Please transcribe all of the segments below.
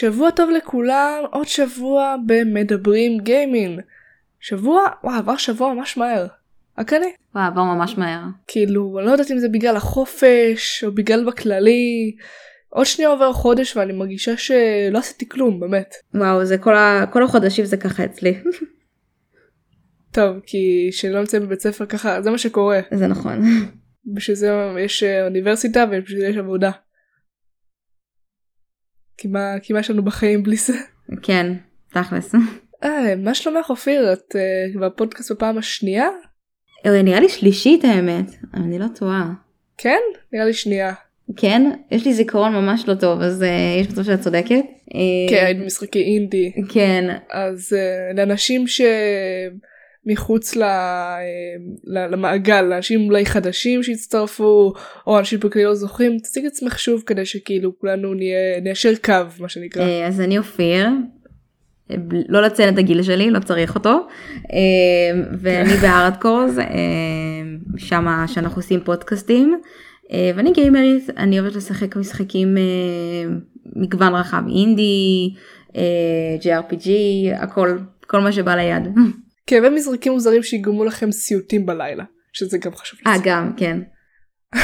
שבוע טוב לכולם, עוד שבוע במדברים גיימינג. שבוע, וואו, עבר שבוע ממש מהר. רק אני. וואו, עבר ממש מהר. כאילו, אני לא יודעת אם זה בגלל החופש, או בגלל בכללי. עוד שנייה עובר חודש ואני מרגישה שלא עשיתי כלום, באמת. וואו, זה כל, ה... כל החודשים זה ככה אצלי. טוב, כי כשלא נמצאים בבית ספר ככה, זה מה שקורה. זה נכון. בשביל זה יש אה, אוניברסיטה ובשביל זה יש עבודה. כי מה, כי מה יש לנו בחיים בלי זה? כן, תכלס. אה, מה שלומך אופיר? את uh, בפודקאסט בפעם השנייה? אה, נראה לי שלישית האמת, אני לא טועה. כן? נראה לי שנייה. כן? יש לי זיכרון ממש לא טוב, אז uh, יש מצב שאת צודקת. כן, היית במשחקי אינדי. כן. אז uh, לאנשים שמחוץ ל... למעגל, לאנשים אולי חדשים שהצטרפו, או אנשים בכלל לא זוכרים, תציג את עצמך שוב כדי שכאילו כולנו נהיה, ניישר קו, מה שנקרא. אז אני אופיר, לא לציין את הגיל שלי, לא צריך אותו. ואני בארדקורס, שם שאנחנו עושים פודקאסטים. ואני גיימרית, אני אוהבת לשחק משחקים מגוון רחב, אינדי, JRPG, הכל, כל מה שבא ליד. כן, ומזרקים מוזרים שיגרמו לכם סיוטים בלילה, שזה גם חשוב. אה, גם, כן. uh,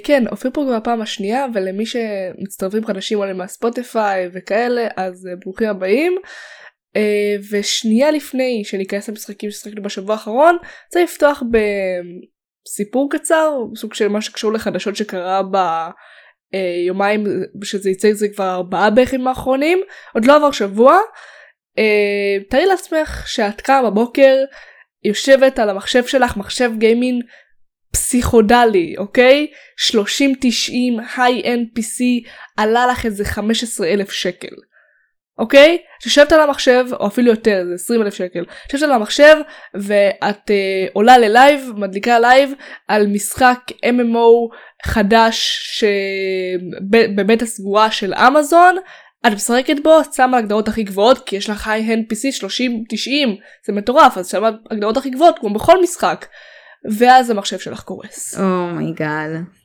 כן, אופיר פה כבר בפעם השנייה, ולמי שמצטרפים חדשים עולים מהספוטיפיי וכאלה, אז uh, ברוכים הבאים. Uh, ושנייה לפני שניכנס למשחקים ששחקנו בשבוע האחרון, צריך לפתוח בסיפור קצר, סוג של מה שקשור לחדשות שקרה ביומיים uh, שזה יצא זה כבר ארבעה בימים האחרונים, עוד לא עבר שבוע. Uh, תארי לעצמך שאת קמה בבוקר, יושבת על המחשב שלך, מחשב gaming פסיכודלי, אוקיי? 3090 high-end PC עלה לך איזה 15 אלף שקל. אוקיי? שיושבת על המחשב, או אפילו יותר, זה 20 אלף שקל. יושבת על המחשב ואת אה, עולה ל live, מדליקה live על משחק MMO חדש בבטא הסגורה של אמזון. את משחקת בו, את שמה הגדרות הכי גבוהות, כי יש לך high-end PC 3090, זה מטורף, אז שמה הגדרות הכי גבוהות כמו בכל משחק. ואז המחשב שלך קורס. Oh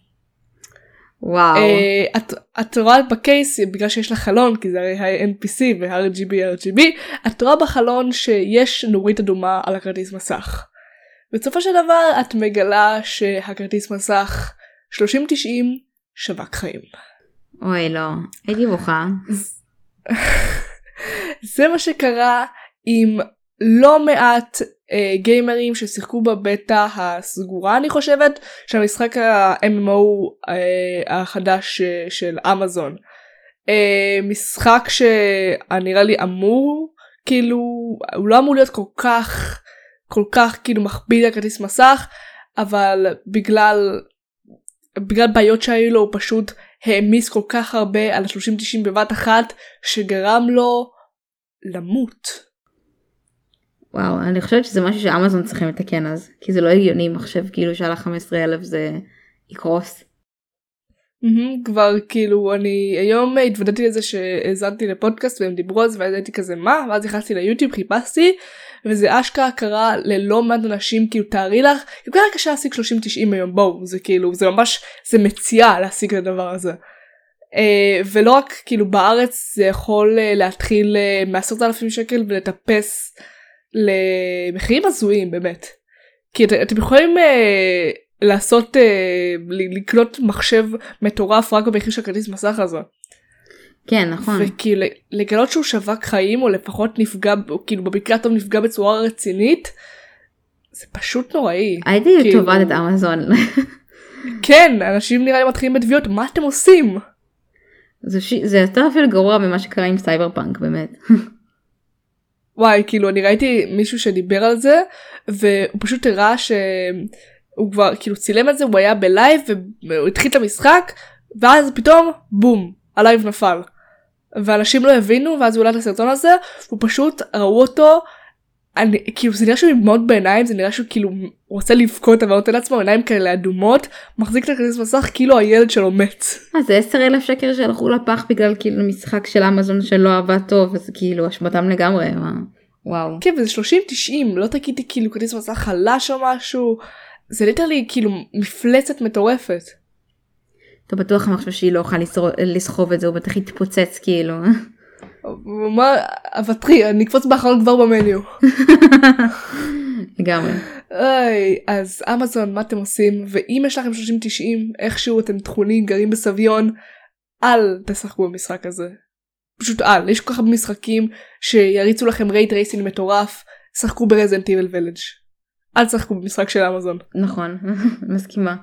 my god. Oh wow. Uh, את, את רואה ב case בגלל שיש לך חלון כי זה הרי ה-NPC וה-RGB RGB את רואה בחלון שיש נורית אדומה על הכרטיס מסך. בסופו של דבר את מגלה שהכרטיס מסך 3090 שווק חיים. אוי לא הייתי בוכה. זה מה שקרה עם לא מעט אה, גיימרים ששיחקו בבטא הסגורה אני חושבת של המשחק ה-MMO אה, החדש אה, של אמזון. אה, משחק שנראה לי אמור כאילו הוא לא אמור להיות כל כך כל כך כאילו מכביד על כרטיס מסך אבל בגלל בגלל בעיות שהיו לו הוא פשוט העמיס כל כך הרבה על ה-3090 בבת אחת שגרם לו למות. וואו, אני חושבת שזה משהו שאמזון צריכים לתקן אז, כי זה לא הגיוני מחשב כאילו שעלה 15 אלף זה יקרוס. Mm-hmm, כבר כאילו אני היום התוודעתי לזה שהאזנתי לפודקאסט והם דיברו על זה ואז הייתי כזה מה ואז נכנסתי ליוטיוב חיפשתי וזה אשכרה קרה ללא מעט אנשים כאילו תארי לך יותר קשה להשיג 30-90 היום בואו זה כאילו זה ממש זה מציאה להשיג את הדבר הזה. Uh, ולא רק כאילו בארץ זה יכול uh, להתחיל uh, מעשרת אלפים שקל ולטפס למחירים הזויים באמת. כי את, אתם יכולים אה, לעשות אה, לקנות מחשב מטורף רק במחיר של כרטיס מסך הזה. כן נכון. וכאילו לגלות שהוא שבק חיים או לפחות נפגע כאילו במקרה הטוב נפגע בצורה רצינית. זה פשוט נוראי. הייתי כאילו... תובעת את אמזון. כן אנשים נראה לי מתחילים בתביעות מה אתם עושים. זה, ש... זה יותר אפילו גרוע ממה שקרה עם סייבר פאנק באמת. וואי כאילו אני ראיתי מישהו שדיבר על זה והוא פשוט הראה שהוא כבר כאילו צילם את זה הוא היה ב live והוא התחיל את המשחק ואז פתאום בום ה live נפל. ואנשים לא הבינו ואז הוא עולה את הסרטון הזה הוא פשוט ראו אותו אני כאילו זה נראה שהוא עם דמעות בעיניים זה נראה שהוא כאילו רוצה לבכות אבל נותן לעצמו עיניים כאלה אדומות מחזיק את הכרטיס מסך כאילו הילד שלו מת. אה, זה 10 אלף שקל שהלכו לפח בגלל כאילו משחק של אמזון שלא עבד טוב אז כאילו אשמתם לגמרי. מה? וואו. כן וזה 30 90 לא תגידי כאילו כרטיס מסך חלש או משהו זה ליטרלי כאילו מפלצת מטורפת. אתה בטוח המחשב שלי לא אוכל לסחוב את זה, הוא בטח יתפוצץ כאילו. מה, אבטרי, אני אקפוץ באחרון כבר במניו. לגמרי. אוי, אז אמזון, מה אתם עושים? ואם יש לכם 30-90, איכשהו אתם תכונים, גרים בסביון, אל תשחקו במשחק הזה. פשוט אל, יש כל כך הרבה משחקים שיריצו לכם רייט רייסינג מטורף, שחקו ברזנט איבל ולג'. אל תשחקו במשחק של אמזון. נכון, מסכימה.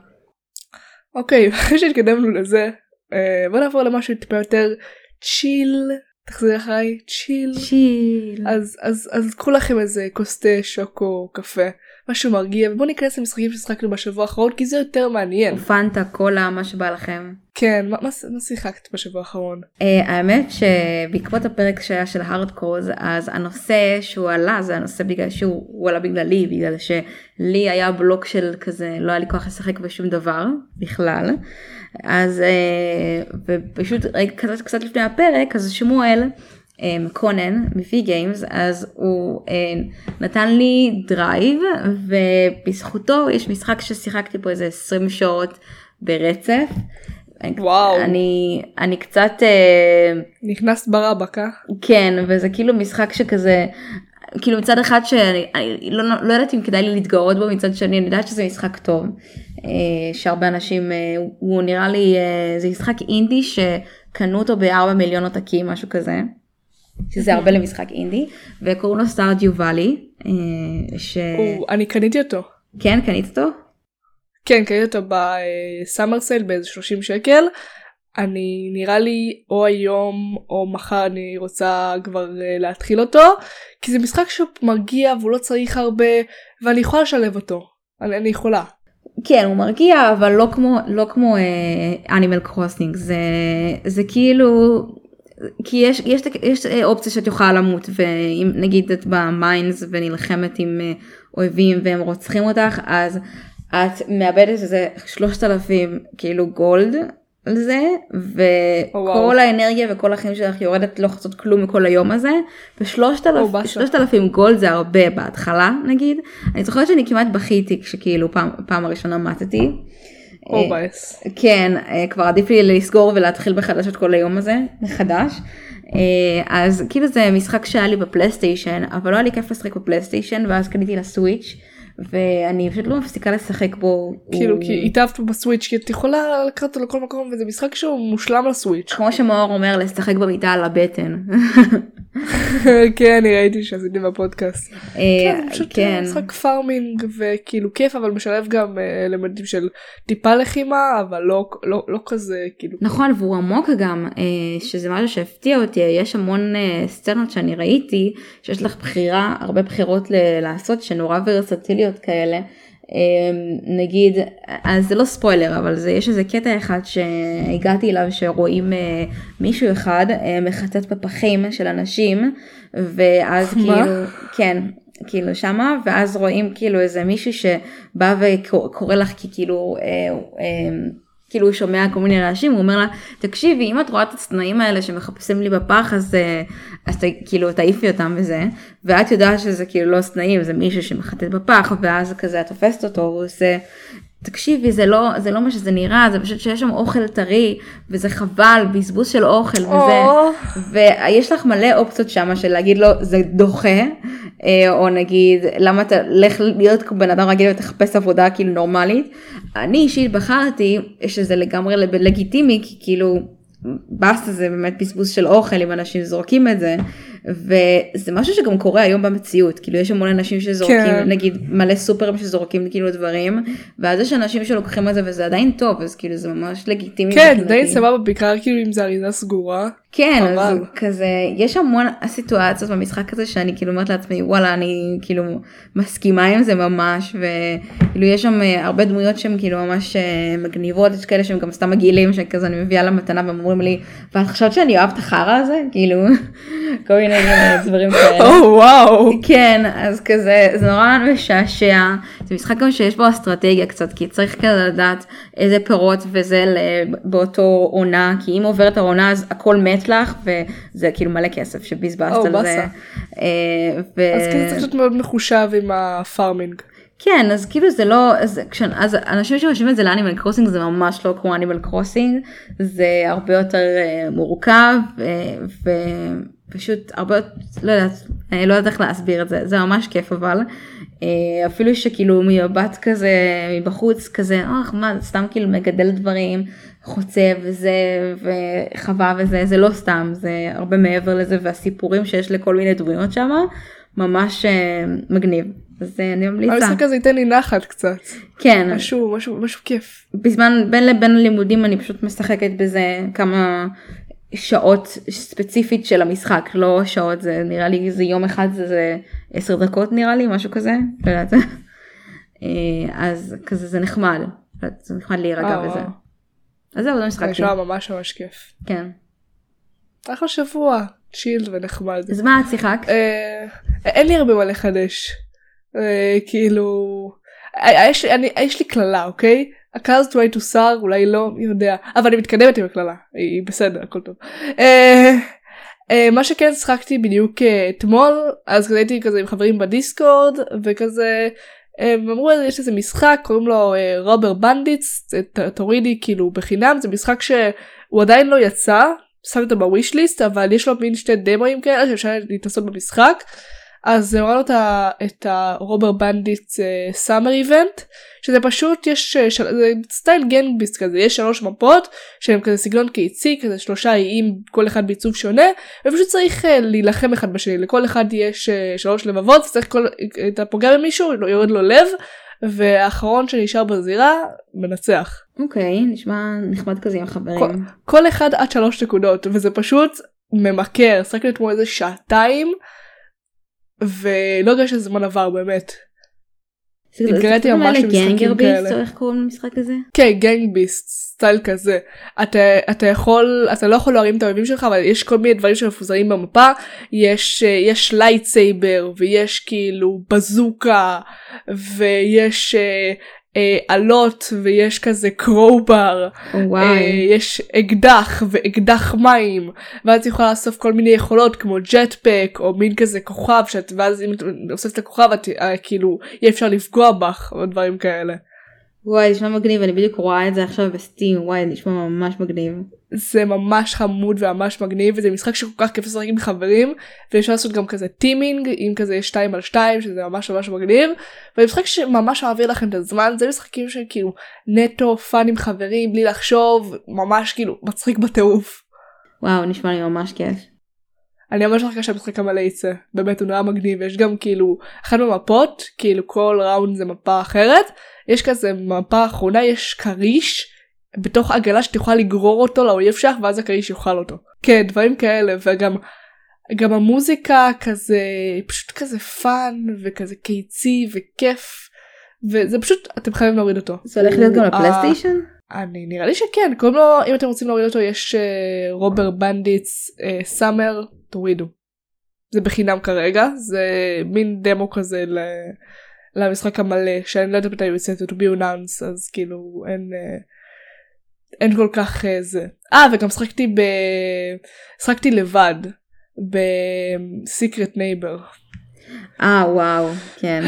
אוקיי, אחרי שהתקדמנו לזה, אה, בוא נעבור למשהו טיפה יותר צ'יל, תחזרי אחריי, צ'יל. צ'יל. אז, אז, אז קחו לכם איזה כוס תה, שוקו, קפה, משהו מרגיע, ובואו ניכנס למשחקים ששחקנו בשבוע האחרון, כי זה יותר מעניין. פנטה, קולה, מה שבא לכם. כן, מה, מה, מה שיחקת בשבוע האחרון? Uh, האמת שבעקבות הפרק שהיה של הארדקורס, אז הנושא שהוא עלה זה הנושא בגלל שהוא עלה בגללי, בגלל שלי היה בלוק של כזה, לא היה לי כוח לשחק בשום דבר בכלל. אז uh, ופשוט קצת, קצת לפני הפרק, אז שמואל, קונן מפי גיימס אז הוא uh, נתן לי דרייב ובזכותו יש משחק ששיחקתי פה איזה 20 שעות ברצף. וואו. אני, אני קצת... Uh, נכנסת ברבק, אה? כן, וזה כאילו משחק שכזה, כאילו מצד אחד שאני לא, לא יודעת אם כדאי לי להתגאות בו, מצד שני אני יודעת שזה משחק טוב, uh, שהרבה אנשים, uh, הוא נראה לי, uh, זה משחק אינדי שקנו אותו ב-4 מיליון עותקים, משהו כזה. שזה הרבה למשחק אינדי, וקוראים לו סטארדיו וואלי. ש... אני קניתי אותו. כן, קנית אותו? כן, קניתי אותו בסאמר סייל באיזה 30 שקל. אני נראה לי או היום או מחר אני רוצה כבר uh, להתחיל אותו כי זה משחק שמרגיע והוא לא צריך הרבה ואני יכולה לשלב אותו אני, אני יכולה. כן הוא מרגיע אבל לא כמו לא כמו אנימל uh, קרוסינג זה זה כאילו כי יש, יש, יש אופציה שאת יכולה למות ואם נגיד את במיינס ונלחמת עם אויבים והם רוצחים אותך אז את מאבדת איזה 3,000 כאילו גולד על זה וכל oh, האנרגיה וכל החיים שלך יורדת לא לעשות כלום מכל היום הזה ו-3,000 oh, gold זה הרבה בהתחלה נגיד. אני זוכרת שאני כמעט בכיתי כשכאילו פעם, פעם הראשונה מתתי. אובייס. אה, כן, אה, כבר עדיף לי לסגור ולהתחיל מחדש את כל היום הזה, מחדש. אה, אז כאילו זה משחק שהיה לי בפלייסטיישן, אבל לא היה לי כיף לשחק בפלייסטיישן, ואז קניתי לסוויץ'. ואני פשוט לא מפסיקה לשחק בו. כאילו הוא... כי התאהבת בסוויץ' כי את יכולה לקחת אותו לכל מקום וזה משחק שהוא מושלם לסוויץ'. כמו שמאור אומר לשחק במיטה על הבטן. כן אני ראיתי שעשיתי בפודקאסט. אה, כן, פשוט כן. משחק פארמינג וכאילו כיף אבל משלב גם אה, אלמנטים של טיפה לחימה אבל לא, לא, לא כזה כאילו. נכון והוא עמוק גם אה, שזה משהו שהפתיע אותי יש המון סצנות שאני ראיתי שיש לך בחירה הרבה בחירות לעשות שנורא ורסטיליות כאלה. נגיד אז זה לא ספוילר אבל זה יש איזה קטע אחד שהגעתי אליו שרואים מישהו אחד מחטט בפחים של אנשים ואז מה? כאילו כן כאילו שמה ואז רואים כאילו איזה מישהו שבא וקורא לך כי כאילו אה, אה, כאילו הוא שומע כל מיני רעשים, הוא אומר לה, תקשיבי, אם את רואה את הצנעים האלה שמחפשים לי בפח, אז, אה, אז ת, כאילו תעיפי אותם וזה, ואת יודעת שזה כאילו לא צנעים, זה מישהו שמחטט בפח, ואז כזה את תופסת אותו, הוא עושה, תקשיבי, זה לא, זה לא מה שזה נראה, זה פשוט שיש שם אוכל טרי, וזה חבל, בזבוז של אוכל וזה, ויש לך מלא אופציות שם של להגיד לו, זה דוחה, אה, או נגיד, למה אתה לך להיות בן אדם רגיל ותחפש עבודה כאילו נורמלית. אני אישית בחרתי שזה לגמרי לגיטימי, כי כאילו, באסה זה באמת בזבוז של אוכל אם אנשים זורקים את זה. וזה משהו שגם קורה היום במציאות כאילו יש המון אנשים שזורקים כן. נגיד מלא סופרים שזורקים כאילו דברים ואז יש אנשים שלוקחים את זה וזה עדיין טוב אז כאילו זה ממש לגיטימי. כן די סבבה בעיקר כאילו אם זה אריזה סגורה. כן אבל... אז כזה יש המון סיטואציות במשחק הזה שאני כאילו אומרת לעצמי וואלה אני כאילו מסכימה עם זה ממש וכאילו יש שם אה, הרבה דמויות שהן כאילו ממש אה, מגניבות יש כאלה שהם גם סתם מגעילים שכזה אני מביאה למתנה והם אומרים לי ואת חושבת שאני אוהב את החרא הזה כאילו כל מיני דברים כאלה. או וואו. כן אז כזה זה נורא משעשע זה משחק גם שיש בו אסטרטגיה קצת כי צריך כזה לדעת איזה פירות וזה באותו עונה כי אם עוברת העונה אז הכל מת. לך וזה כאילו מלא כסף שבזבזת על זה. אה, ו... אז כאילו צריך להיות מאוד מחושב עם ה farming. כן אז כאילו זה לא אז, כש, אז אנשים שחושבים את זה ל Animal Crossing זה ממש לא כמו Animal Crossing זה הרבה יותר uh, מורכב uh, ופשוט הרבה לא יודעת אני לא יודעת איך להסביר את זה זה ממש כיף אבל uh, אפילו שכאילו מבט כזה מבחוץ כזה אוח מה סתם כאילו מגדל דברים חוצה וזה וחווה וזה זה לא סתם זה הרבה מעבר לזה והסיפורים שיש לכל מיני דמויות שם ממש uh, מגניב. אז uh, אני ממליצה. המשחק הזה ייתן לי נחת קצת. כן. משהו, משהו, משהו כיף. בזמן בין לבין הלימודים אני פשוט משחקת בזה כמה שעות ספציפית של המשחק לא שעות זה נראה לי זה יום אחד זה, זה 10 דקות נראה לי משהו כזה. לא יודעת. אה, אז כזה זה נחמד. זה נחמד להירגע בזה. אז זהו זה משחק. זה נשמע ממש ממש כיף. כן. אחלה שבוע. צ'ילד ונחמד. אז מה את שיחקת? אה, אין לי הרבה מה לחדש. אה, כאילו אה, יש לי קללה אוקיי? הקלאז טווי טו שר אולי לא יודע אבל אני מתקדמת עם הקללה היא בסדר הכל טוב. מה שכן שחקתי בדיוק אתמול אז כזה הייתי כזה עם חברים בדיסקורד וכזה הם אמרו יש איזה משחק קוראים לו Rubber Bandits תורידי כאילו בחינם זה משחק שהוא עדיין לא יצא שם אותו ב wishlist אבל יש לו מין שתי דמוים כאלה שאפשר להתנסות במשחק אז הם ראינו את ה Rubber Bandits summer event שזה פשוט יש אה, זה style Gang Beasts כזה יש שלוש מפות שהם כזה סגנון קיצי כזה שלושה איים כל אחד בעיצוב שונה ופשוט צריך uh, להילחם אחד בשני לכל אחד יש uh, שלוש לבבות צריך כל אתה פוגע במישהו לא יורד לו לב והאחרון שנשאר בזירה מנצח. אוקיי okay, נשמע נחמד כזה עם חברים. כל, כל אחד עד שלוש נקודות וזה פשוט ממכר שחקתי אתמול איזה שעתיים ולא יודע שזמן עבר באמת. התגריתי ממש למשחקים כאלה. איך קוראים למשחק הזה? כן גנג ביסט סטייל כזה אתה אתה יכול אתה לא יכול להרים את האויבים שלך אבל יש כל מיני דברים שמפוזרים במפה יש יש lightsaber ויש כאילו בזוקה ויש אלות אה, ויש כזה crowbar אה, יש אקדח ואקדח מים ואז יכולה לאסוף כל מיני יכולות כמו jetpack או מין כזה כוכב שאת ואז אם את אוספת את הכוכב את אה, כאילו אי אפשר לפגוע בך או דברים כאלה. וואי נשמע מגניב אני בדיוק רואה את זה עכשיו ב Steam וואי נשמע ממש מגניב. זה ממש חמוד וממש מגניב וזה משחק שכל כך כיף לשחק עם חברים ואפשר לעשות גם כזה teaming אם כזה 2 על 2 שזה ממש ממש מגניב ומשחק שממש מעביר לכם את הזמן זה משחקים שכאילו נטו fun עם חברים בלי לחשוב ממש כאילו מצחיק בטירוף. וואו נשמע לי ממש כיף. אני ממש מחכה שהמשחק המלא יצא באמת הוא נראה מגניב יש גם כאילו אחת מהמפות כאילו כל round זה מפה אחרת יש כזה מפה אחרונה יש כריש בתוך עגלה שתוכל לגרור אותו לאויב שלך ואז הכריש יאכל אותו. כן דברים כאלה וגם גם המוזיקה כזה פשוט כזה fun וכזה קיצי וכיף וזה פשוט אתם חייבים להוריד אותו. זה הולך להיות גם לפלייסטיישן? אני נראה לי שכן קוראים לו אם אתם רוצים להוריד אותו יש Rubber Bandits Summer תורידו. זה בחינם כרגע זה מין דמו כזה ל... למשחק המלא שאני לא יודעת מתי הוא יוצא to be announced אז כאילו אין uh, אין כל כך uh, זה. אה וגם שחקתי ב... שחקתי לבד ב Secret Neighbor. אה וואו כן.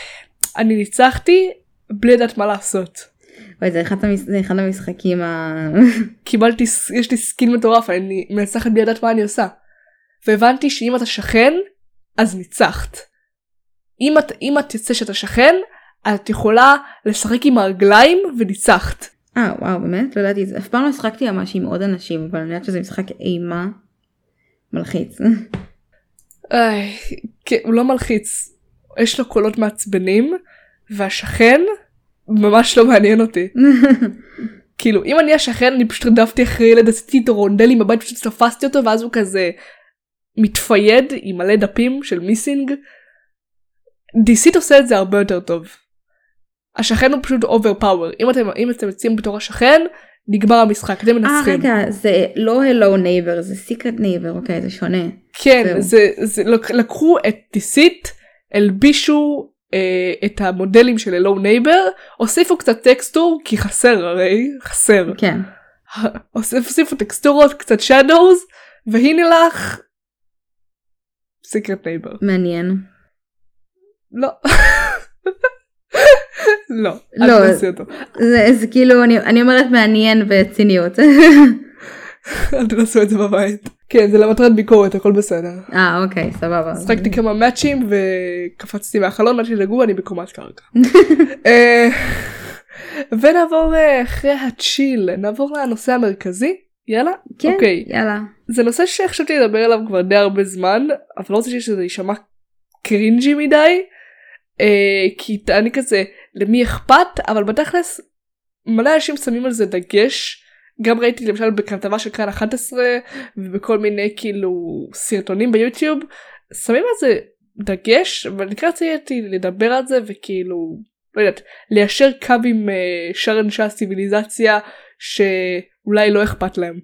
אני ניצחתי בלי לדעת מה לעשות. וואי, זה אחד, המש... זה אחד המשחקים ה... קיבלתי יש לי סקין מטורף אני מנצחת בלי לדעת מה אני עושה. והבנתי שאם אתה שכן אז ניצחת. אם את אם את תצא שאתה שכן את יכולה לשחק עם הרגליים וניצחת. אה וואו באמת לא ידעתי את זה אף פעם לא שחקתי ממש עם עוד אנשים אבל אני יודעת שזה משחק אימה מלחיץ. איי, כן, הוא לא מלחיץ יש לו קולות מעצבנים והשכן ממש לא מעניין אותי. כאילו אם אני השכן אני פשוט רדפתי אחרי ילד עשיתי איתו רונדלים בבית פשוט תפסתי אותו ואז הוא כזה מתפייד עם מלא דפים של missing Deceit עושה את זה הרבה יותר טוב. השכן הוא פשוט over power אם אתם אם אתם יוצאים בתור השכן נגמר המשחק אתם מנצחים. אה רגע זה לא Hello Neighbor זה Secret Neighbor אוקיי זה שונה. כן זה, זה לקחו את Deceit הלבישו אה, את המודלים של Hello Neighbor הוסיפו קצת texture כי חסר הרי חסר. כן. הוסיפו טקסטורות קצת shadows והנה לך Secret Neighbor. מעניין. לא. לא, לא, אל תעשי אותו. זה, זה כאילו אני, אני אומרת מעניין בציניות. אל תנסו את זה בבית. כן, זה למטרת ביקורת, הכל בסדר. אה אוקיי סבבה. שחקתי כמה מאצ'ים וקפצתי מהחלון, אל תדאגו, אני בקומת קרקע. אה, ונעבור אה, אחרי הצ'יל, נעבור לנושא המרכזי. יאללה? כן, אוקיי. יאללה. זה נושא שחשבתי לדבר עליו כבר די הרבה זמן, אבל לא רוצה שזה יישמע קרינג'י מדי, אה, כי אני כזה, למי אכפת, אבל בתכלס, מלא אנשים שמים על זה דגש. גם ראיתי למשל בכתבה של כאן 11 ובכל מיני כאילו סרטונים ביוטיוב שמים על זה דגש אבל לקראת רציתי לדבר על זה וכאילו לא יודעת ליישר קו עם uh, שאר אנשי הציוויליזציה שאולי לא אכפת להם.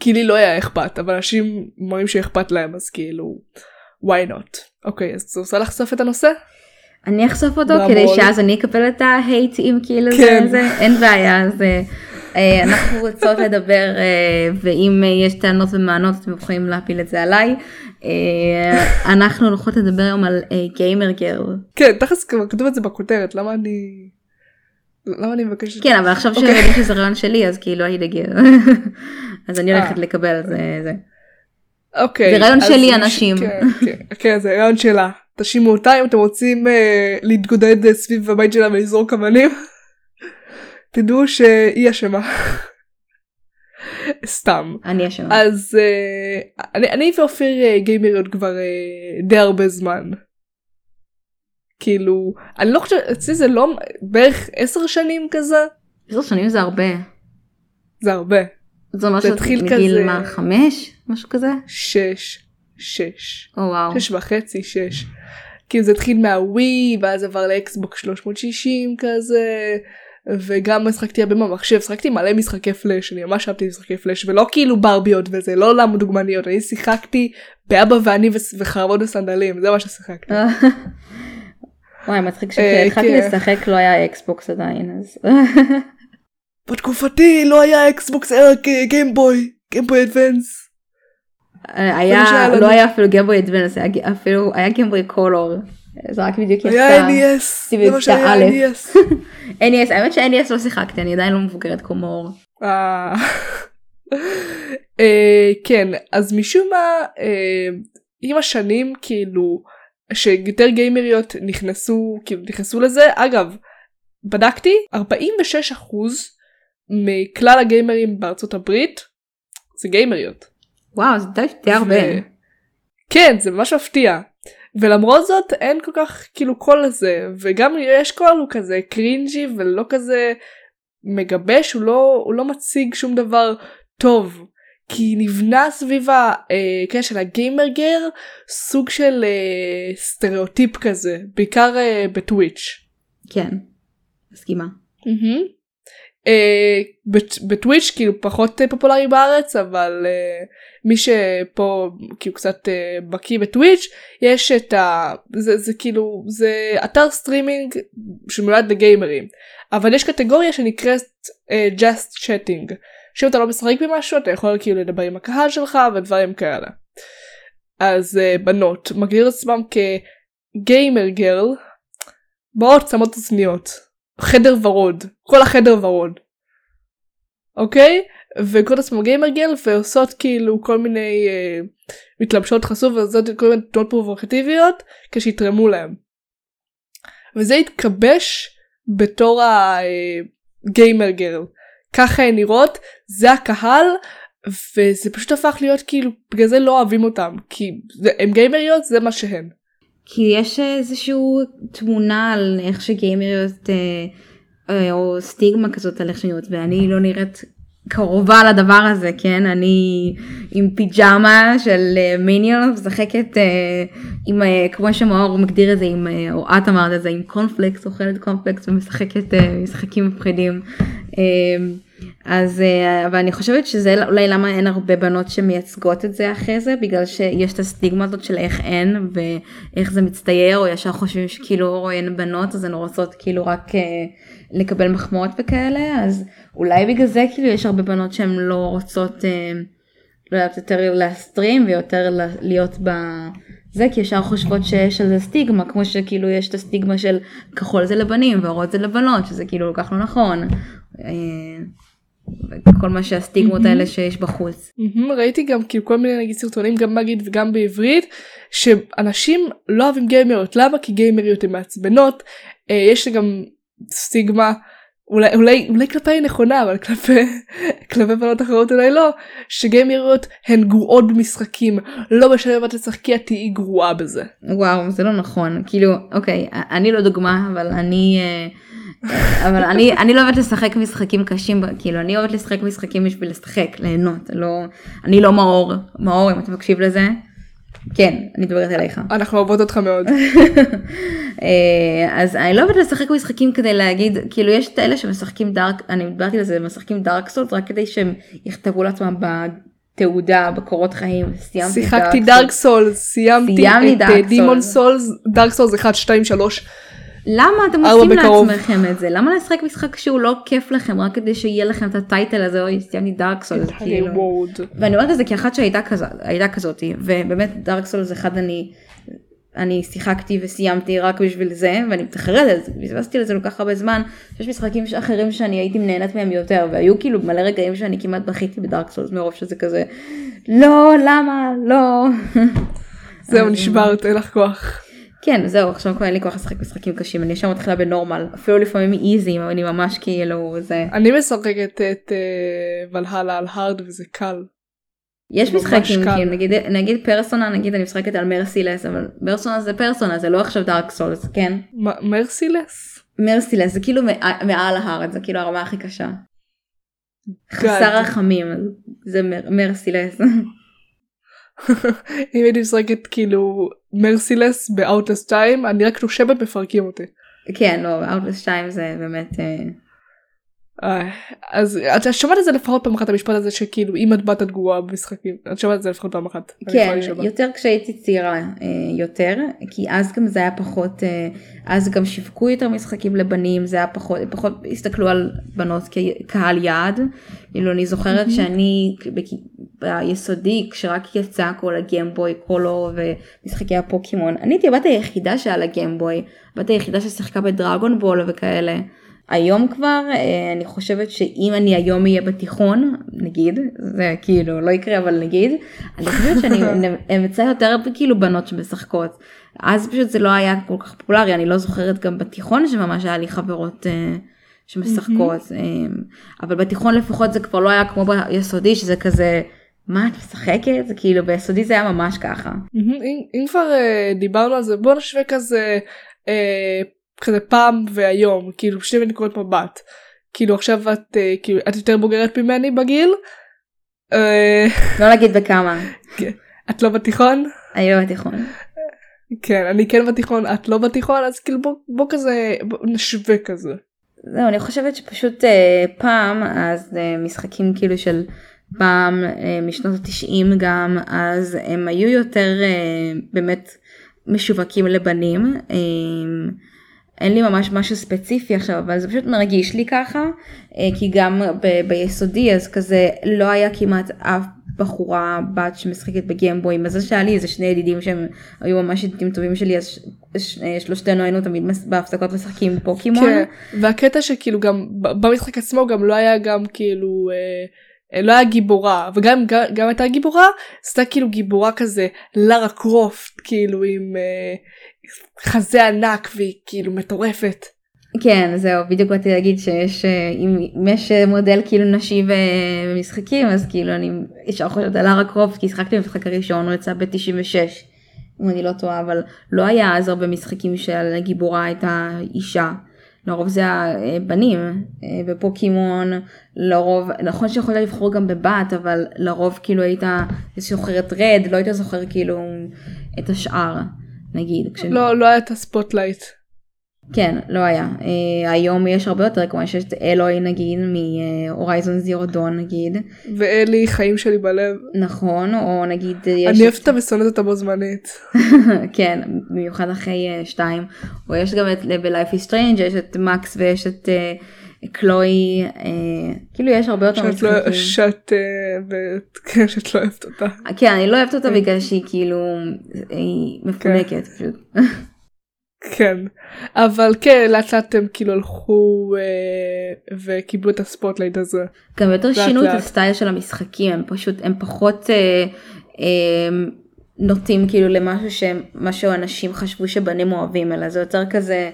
כי לי לא היה אכפת אבל אנשים אומרים שאכפת להם אז כאילו why not אוקיי אז את רוצה לחשוף את הנושא? אני אחשוף אותו. כדי שאז אני אקבל את ההייט אם כאילו כן. זה, זה אין בעיה אה, אה, אנחנו רוצות לדבר אה, ואם אה, יש טענות ומענות אתם יכולים להפיל את זה עליי. אה, אנחנו הולכות לדבר היום על גיימר גרל. כן תכלס כבר כתוב את זה בכותרת למה אני למה אני מבקשת כן אבל עכשיו אוקיי. שיודעים שזה רעיון שלי אז כאילו הייתי גר. אז אני הולכת אה. לקבל על זה. אוקיי. זה רעיון שלי, אנשים. כן, כן, כן, זה רעיון שלה. תאשימו אותה אם אתם רוצים אה, להתגודד אה, סביב הבית שלה ולזרוק אבנים. תדעו שהיא אשמה. סתם. אני אשמה. אז אה, אני, אני ואופיר אה, גיימריות כבר אה, די הרבה זמן. כאילו, אני לא חושבת, אצלי זה לא בערך עשר שנים כזה, עשר שנים זה הרבה. זה הרבה. זה אומר שאת מגיל כזה- מה חמש? משהו כזה? שש. שש. או וואו. שש וחצי, שש. כאילו זה התחיל מהווי ואז עבר לאקסבוק 360 כזה וגם משחקתי הרבה במחשב שחקתי מלא משחקי פלאש אני ממש אהבתי משחקי פלאש ולא כאילו ברביות וזה לא עולם דוגמניות אני שיחקתי באבא ואני וחרבות וסנדלים זה מה ששיחקתי. וואי מצחיק אה, כשהתחלתי כן. לשחק לא היה אקסבוקס עדיין אז. בתקופתי לא היה אקסבוקס היה גיימבוי Game Boy Advance. היה. לא היה אפילו Game Boy Advance אפילו היה Game Boy Color. זה רק בדיוק היה יצא. NES הייתי זה מה שהיה. NES. NES האמת ש-NES לא שיחקתי אני עדיין לא מבוגרת כמו מאור. אה, אה, כן אז משום מה אה, עם השנים כאילו שיותר גיימריות נכנסו כאילו נכנסו לזה אגב בדקתי 46% מכלל הגיימרים בארצות הברית זה גיימריות. וואו זה די- הרבה. כן זה ממש מפתיע. ולמרות זאת אין כל כך כאילו קול לזה וגם יש קול הוא כזה cringy ולא כזה מגבש הוא לא הוא לא מציג שום דבר טוב כי נבנה סביב הקטע של ה gamer girl סוג של אה, סטריאוטיפ כזה בעיקר אה, בטוויץ'. כן. מסכימה. מהמם. אה, בט- בטוויץ' כאילו פחות אה, פופולרי בארץ אבל אה, מי שפה כאילו קצת אה, בקיא בטוויץ' יש את ה... זה, זה כאילו זה אתר סטרימינג שמיועד לגיימרים אבל יש קטגוריה שנקראת אה, just chatting שאם אתה לא משחק במשהו אתה יכול כאילו לדבר עם הקהל שלך ודברים כאלה. אז אה, בנות מגדיר עצמם כ gamer girl באות שמות אוזניות חדר ורוד כל החדר ורוד. אוקיי וקוראות עצמם גיימר גרל ועושות כאילו כל מיני אה, מתלבשות חשוף ועושות כל מיני תנועות פרובוקטיביות כשיתרמו להם. וזה התקבש בתור הגיימר גרל. ככה הן נראות זה הקהל וזה פשוט הפך להיות כאילו בגלל זה לא אוהבים אותם כי הם גיימריות זה מה שהן. כי יש איזשהו תמונה על איך שגיימריות אה, אה, או סטיגמה כזאת על איך שנראות ואני לא נראית קרובה לדבר הזה כן אני עם פיג'מה של אה, מיניון משחקת אה, עם אה, כמו שמאור מגדיר את זה עם אה, או את אמרת את זה עם קונפלקס אוכלת קונפלקס ומשחקת אה, משחקים מפחידים. אה, אז אה, אבל אני חושבת שזה אולי למה אין הרבה בנות שמייצגות את זה אחרי זה בגלל שיש את הסטיגמה הזאת של איך אין ואיך זה מצטייר או ישר חושבים שכאילו אין בנות אז הן רוצות כאילו רק אה, לקבל מחמאות וכאלה אז אולי בגלל זה כאילו יש הרבה בנות שהן לא רוצות אה, לא יודעת יותר להסטרים ויותר להיות ב, זה כי ישר חושבות שיש על זה סטיגמה כמו שכאילו יש את הסטיגמה של כחול זה לבנים ואורות זה לבנות שזה כאילו כל כך לא נכון. כל מה שהסטיגמות האלה שיש בחוץ. ראיתי גם כאילו כל מיני נגיד סרטונים גם באנגלית וגם בעברית שאנשים לא אוהבים גיימריות למה כי גיימריות הן מעצבנות אה, יש גם סטיגמה אולי אולי אולי כלפי היא נכונה אבל כלפי כלפי בנות אחרות אולי לא שגיימריות הן גרועות במשחקים לא משנה מה תשחקי את תהיי גרועה בזה. וואו זה לא נכון כאילו אוקיי אני לא דוגמה אבל אני. אבל אני אני לא אוהבת לשחק משחקים קשים כאילו אני אוהבת לשחק משחקים בשביל לשחק ליהנות לא אני לא מאור מאור אם אתה מקשיב לזה כן, אני מדברת אליך. אנחנו אוהבות אותך מאוד. אה, אז אני לא אוהבת לשחק משחקים כדי להגיד, כאילו יש את אלה שמשחקים דארק, אני דיברתי על זה, משחקים דארק סולט רק כדי שהם יכתבו לעצמם בתעודה, בקורות חיים, סיימתי. שיחקתי דארק סולט, סיימתי את דימון סולט, דארק סולט 1, 2, 3. למה אתם עושים לעצמכם את זה? למה לשחק משחק שהוא לא כיף לכם רק כדי שיהיה לכם את הטייטל הזה אוי סיימתי דארק סול כאילו. ואני אומרת את זה כאחת שהייתה כזאת כזאתי ובאמת דארק סול זה אחד אני אני שיחקתי וסיימתי רק בשביל זה ואני מתחררת על זה, בזבזתי לזה כל כך הרבה זמן, יש משחקים אחרים שאני הייתי נהנית מהם יותר והיו כאילו מלא רגעים שאני כמעט בכיתי בדארק סולס מרוב שזה כזה לא למה לא. זהו נשברת אין לך כוח. כן זהו עכשיו כבר אין לי כוח לשחק משחקים קשים אני ישר מתחילה בנורמל אפילו לפעמים איזי אני ממש כאילו זה אני משחקת את ולהלה על hard וזה קל. יש משחקים כאילו נגיד נגיד פרסונה נגיד אני משחקת על merciless אבל פרסונה זה פרסונה זה לא עכשיו Dark Souls כן merciless merciless זה כאילו מעל ה hard זה כאילו הרמה הכי קשה. חסר רחמים זה merciless. אם הייתי משחקת כאילו merciless ב Outlast 2 אני רק נושמת מפרקים אותי. כן לא Outlast 2 זה באמת. אה, אה, אז את שומעת את זה לפחות פעם אחת המשפט הזה שכאילו אם את בת את גרועה במשחקים את שומעת את זה לפחות פעם אחת. כן יותר כשהייתי צעירה אה, יותר כי אז גם זה היה פחות אז גם שיווקו יותר משחקים לבנים זה היה פחות פחות הסתכלו על בנות כקהל יעד. כאילו אני זוכרת שאני ביסודי כשרק יצא כל הגיימבוי קולור ומשחקי הפוקימון אני הייתי הבת היחידה שהיה לה גיימבוי הבת היחידה ששיחקה בדרגון בול וכאלה. היום כבר אה, אני חושבת שאם אני היום אהיה בתיכון נגיד זה כאילו לא יקרה אבל נגיד אני חושבת שאני אמצא יותר כאילו בנות שמשחקות אז פשוט זה לא היה כל כך פופולרי אני לא זוכרת גם בתיכון שממש היה לי חברות אה, שמשחקות mm-hmm. אבל בתיכון לפחות זה כבר לא היה כמו ביסודי שזה כזה מה את משחקת זה כאילו ביסודי זה היה ממש ככה. אם, כבר uh, דיברנו על זה בוא נשווה כזה כזה פעם והיום כאילו שני נקודות מבט כאילו עכשיו את uh, כאילו את יותר בוגרת ממני בגיל. לא להגיד בכמה. כן. את לא בתיכון? אני לא בתיכון. כן אני כן בתיכון את לא בתיכון אז כאילו בוא, בוא כזה בוא נשווה כזה. זהו אני חושבת שפשוט uh, פעם אז uh, משחקים כאילו של פעם אה, משנות התשעים גם אז הם היו יותר אה, באמת משווקים לבנים. אה, אין לי ממש משהו ספציפי עכשיו אבל זה פשוט מרגיש לי ככה כי גם ב- ביסודי אז כזה לא היה כמעט אף בחורה בת שמשחקת בגיימבוי מזל שהיה לי איזה שני ידידים שהם היו ממש ידידים טובים שלי אז שלושתנו היינו תמיד בהפסקות משחקים פוקימון. כן, והקטע שכאילו גם במשחק עצמו גם לא היה גם כאילו. אה... אה, לא היה גיבורה וגם גם, גם הייתה גיבורה עשתה כאילו גיבורה כזה לארה קרופט כאילו עם אה, חזה ענק והיא כאילו מטורפת. כן זהו בדיוק באתי להגיד שיש אה, אם יש מודל כאילו נשי במשחקים אז כאילו אני ישר חושבת על לארה קרופט כי שחקתי במשחק הראשון הוא יצא ב-96 אם אני לא טועה אבל לא היה אז הרבה משחקים של גיבורה הייתה אישה. לרוב זה הבנים אה, בפוקימון לרוב נכון שיכולת לבחור גם בבת אבל לרוב כאילו היית זוכרת רד לא היית זוכר כאילו את השאר נגיד. כש... לא לא היה את ה spotlight. כן, לא היה. Uh, היום יש הרבה יותר, כמו שיש את אלוי נגיד, מ Horizon Zero Dawn נגיד. ואלי חיים שלי בלב. נכון, או נגיד יש... אני אוהבת אותה ושונאת אותה בו זמנית. כן, במיוחד אחרי uh, שתיים. או יש גם את ב-Life is Strange, יש את מקס ויש את... Uh, קלוי, אה, כאילו יש הרבה יותר לא, משחקים. שאת, אה, כן, שאת לא אוהבת אותה. כן, אני לא אוהבת אותה כן. בגלל שהיא כאילו, היא מפונקת פשוט. כן. אבל כן, לאט לאט הם כאילו הלכו אה, וקיבלו את ה spotlight הזה. גם יותר שינו את. הסטייל של המשחקים, הם פשוט, הם פחות אה, אה, נוטים כאילו למשהו שמה שאנשים חשבו שבנים אוהבים, אלא זה יותר כזה אה,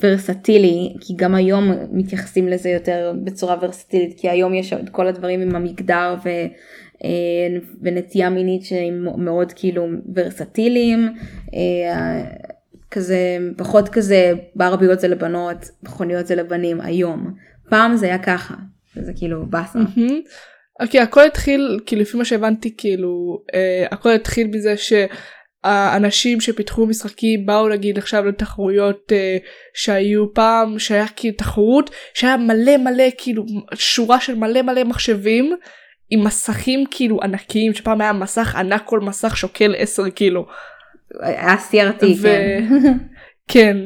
ורסטילי, כי גם היום מתייחסים לזה יותר בצורה ורסטילית, כי היום יש את כל הדברים עם המגדר ו... אה, ונטייה מינית שהם מאוד כאילו ורסטיליים, אה, כזה פחות כזה ברביות זה לבנות, מכוניות זה לבנים היום. פעם זה היה ככה, זה כאילו באסה. מהמם. אוקיי, הכל התחיל, כאילו לפי מה שהבנתי, כאילו, אה, הכל התחיל מזה שהאנשים שפיתחו משחקים באו נגיד עכשיו לתחרויות אה, שהיו פעם, שהיה כאילו תחרות, שהיה מלא מלא כאילו שורה של מלא מלא מחשבים. עם מסכים כאילו ענקיים שפעם היה מסך ענק כל מסך שוקל 10 קילו. היה CRT, ו- כן. כן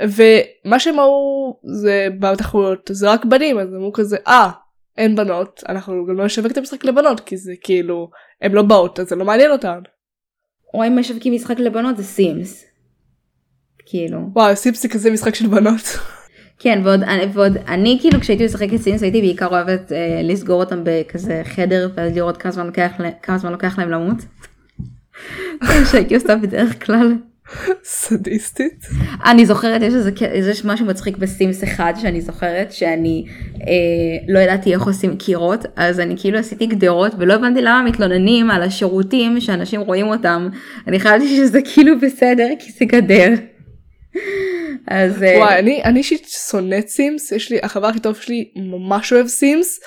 ומה שהם אמרו זה בתחרויות זה רק בנים אז אמרו כזה אה אין בנות אנחנו גם לא נשווק את המשחק לבנות כי זה כאילו הם לא באות אז זה לא מעניין אותן. או אם משווקים משחק לבנות זה סימס. כאילו. וואו סיפסי כזה משחק של בנות. כן ועוד, ועוד אני כאילו כשהייתי משחקת סימס הייתי בעיקר אוהבת אה, לסגור אותם בכזה חדר ואז לראות כמה זמן לוקח, כמה זמן לוקח להם למות. זה מה שהייתי עושה בדרך כלל. סדיסטית. אני זוכרת יש איזה יש משהו מצחיק בסימס אחד שאני זוכרת שאני אה, לא ידעתי איך עושים קירות אז אני כאילו עשיתי גדרות ולא הבנתי למה מתלוננים על השירותים שאנשים רואים אותם אני חשבתי שזה כאילו בסדר כי זה גדר. אז אה, וואי אני אני אישית שונאת סימס יש לי החבר הכי טוב שלי ממש אוהב סימס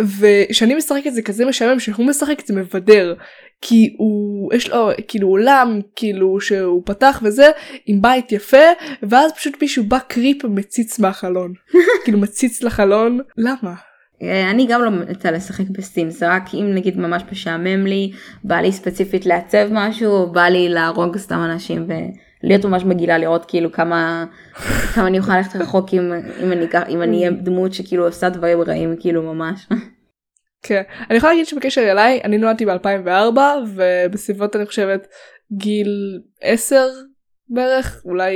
וכשאני משחקת זה כזה משעמם שהוא משחק זה מבדר כי הוא יש לו כאילו עולם כאילו שהוא פתח וזה עם בית יפה ואז פשוט מישהו בא קריפ מציץ מהחלון. כאילו מציץ לחלון. למה? אה, אני גם לא רוצה לשחק בסימס רק אם נגיד ממש משעמם לי בא לי ספציפית לעצב משהו או בא לי להרוג סתם אנשים ולהיות ממש מגעילה לראות כאילו כמה כמה אני אוכל ללכת רחוק אם, אם אני אם אני אהיה דמות שכאילו עושה דברים רעים כאילו ממש. כן. אני יכולה להגיד שבקשר אליי אני נולדתי ב2004 ובסביבות אני חושבת גיל 10 בערך אולי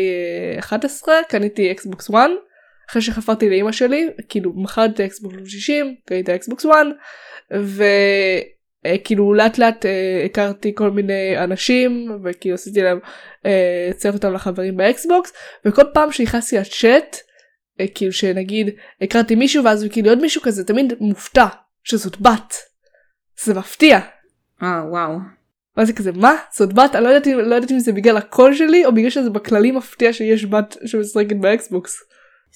אה, 11 קניתי אקסבוקס 1 אחרי שחפרתי לאימא שלי כאילו מכרתי אקסבוקס 360 קניתי אקסבוקס 1 וכאילו לאט לאט אה, הכרתי כל מיני אנשים וכאילו עשיתי להם אה, צירפתי אותם לחברים באקסבוקס וכל פעם שנכנסתי לצ'אט אה, כאילו שנגיד הכרתי מישהו ואז כאילו עוד מישהו כזה תמיד מופתע שזאת בת. זה מפתיע. אה וואו. ואז זה כזה מה זאת בת אני לא יודעת, לא יודעת אם זה בגלל הקול שלי או בגלל שזה בכללי מפתיע שיש בת שמשחקת באקסבוקס.